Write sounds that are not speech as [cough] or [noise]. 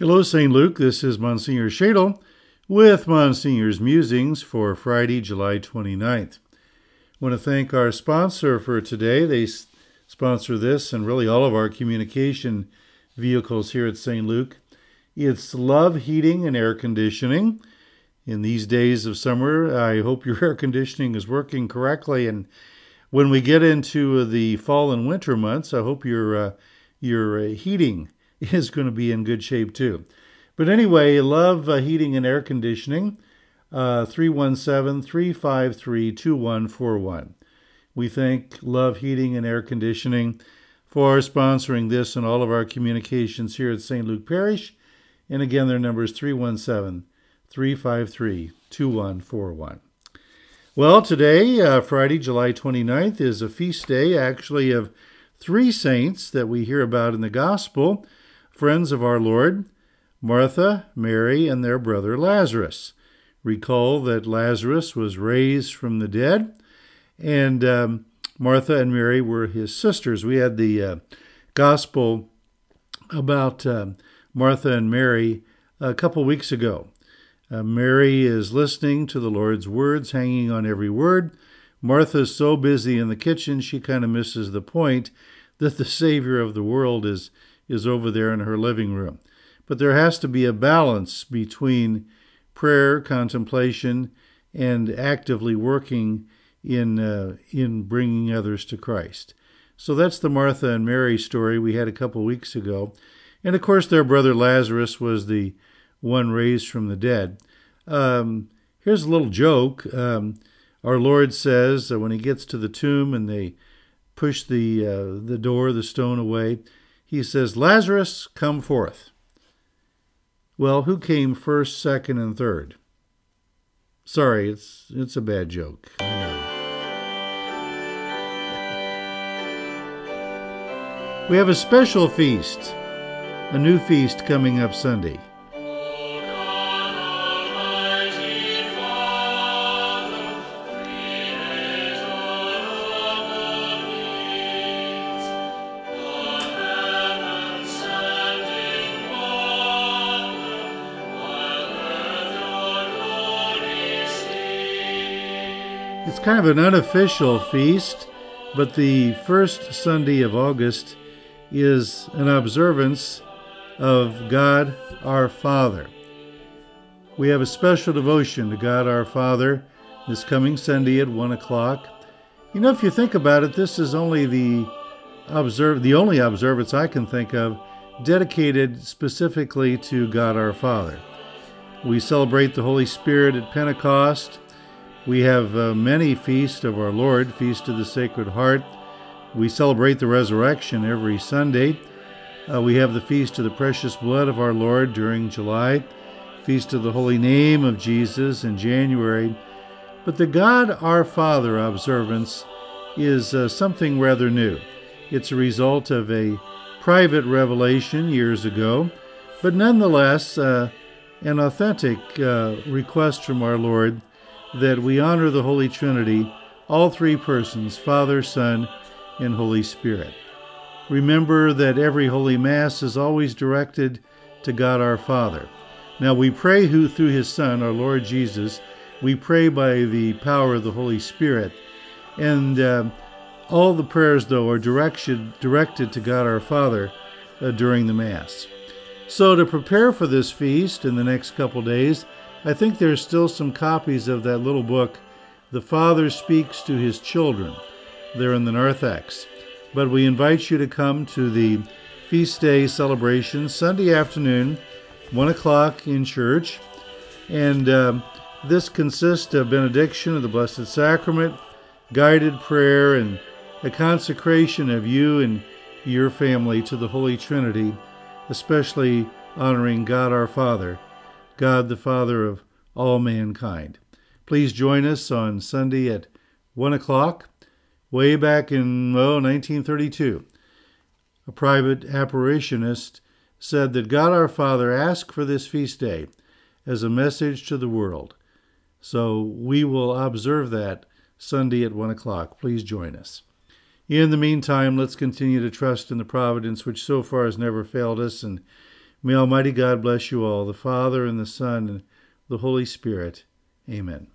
Hello, St. Luke. This is Monsignor Schaedel with Monsignor's Musings for Friday, July 29th. I want to thank our sponsor for today. They sponsor this and really all of our communication vehicles here at St. Luke. It's Love Heating and Air Conditioning. In these days of summer, I hope your [laughs] air conditioning is working correctly. And when we get into the fall and winter months, I hope your uh, your uh, heating is going to be in good shape too. But anyway, love uh, heating and air conditioning. Uh, 317 353 2141. We thank Love Heating and Air Conditioning for sponsoring this and all of our communications here at St. Luke Parish. And again, their number is 317 353 2141. Well, today, uh, Friday, July 29th, is a feast day actually of three saints that we hear about in the Gospel friends of our Lord, Martha, Mary, and their brother Lazarus. Recall that Lazarus was raised from the dead, and um, Martha and Mary were his sisters. We had the uh, gospel about uh, Martha and Mary a couple weeks ago. Uh, Mary is listening to the Lord's words, hanging on every word. Martha's so busy in the kitchen, she kind of misses the point that the [laughs] Savior of the world is is over there in her living room. But there has to be a balance between prayer, contemplation, and actively working in uh, in bringing others to Christ. So that's the Martha and Mary story we had a couple weeks ago, and of course their brother Lazarus was the one raised from the dead. Um, here's a little joke. Um, our Lord says uh, when he gets to the tomb and they push the uh, the door, the stone away, he says, Lazarus, come forth. Well, who came first, second, and third? Sorry, it's it's a bad joke. We have a special feast, a new feast coming up Sunday. It's kind of an unofficial feast, but the first Sunday of August is an observance of God our Father. We have a special devotion to God our Father this coming Sunday at one o'clock. You know, if you think about it, this is only the observe the only observance I can think of dedicated specifically to God our Father. We celebrate the Holy Spirit at Pentecost we have uh, many feasts of our Lord, Feast of the Sacred Heart. We celebrate the resurrection every Sunday. Uh, we have the Feast of the Precious Blood of our Lord during July, Feast of the Holy Name of Jesus in January. But the God our Father observance is uh, something rather new. It's a result of a private revelation years ago, but nonetheless uh, an authentic uh, request from our Lord that we honor the Holy Trinity, all three persons, Father, Son, and Holy Spirit. Remember that every Holy Mass is always directed to God our Father. Now we pray who through his Son, our Lord Jesus, we pray by the power of the Holy Spirit. And uh, all the prayers, though, are directed, directed to God our Father uh, during the Mass. So, to prepare for this feast in the next couple days, I think there's still some copies of that little book, The Father Speaks to His Children. They're in the narthex. But we invite you to come to the feast day celebration Sunday afternoon, 1 o'clock in church. And uh, this consists of benediction of the Blessed Sacrament, guided prayer, and a consecration of you and your family to the Holy Trinity, especially honoring God our Father God the Father of all mankind. Please join us on Sunday at 1 o'clock. Way back in oh, 1932, a private apparitionist said that God our Father asked for this feast day as a message to the world. So we will observe that Sunday at 1 o'clock. Please join us. In the meantime, let's continue to trust in the providence which so far has never failed us and May Almighty God bless you all, the Father and the Son and the Holy Spirit. Amen.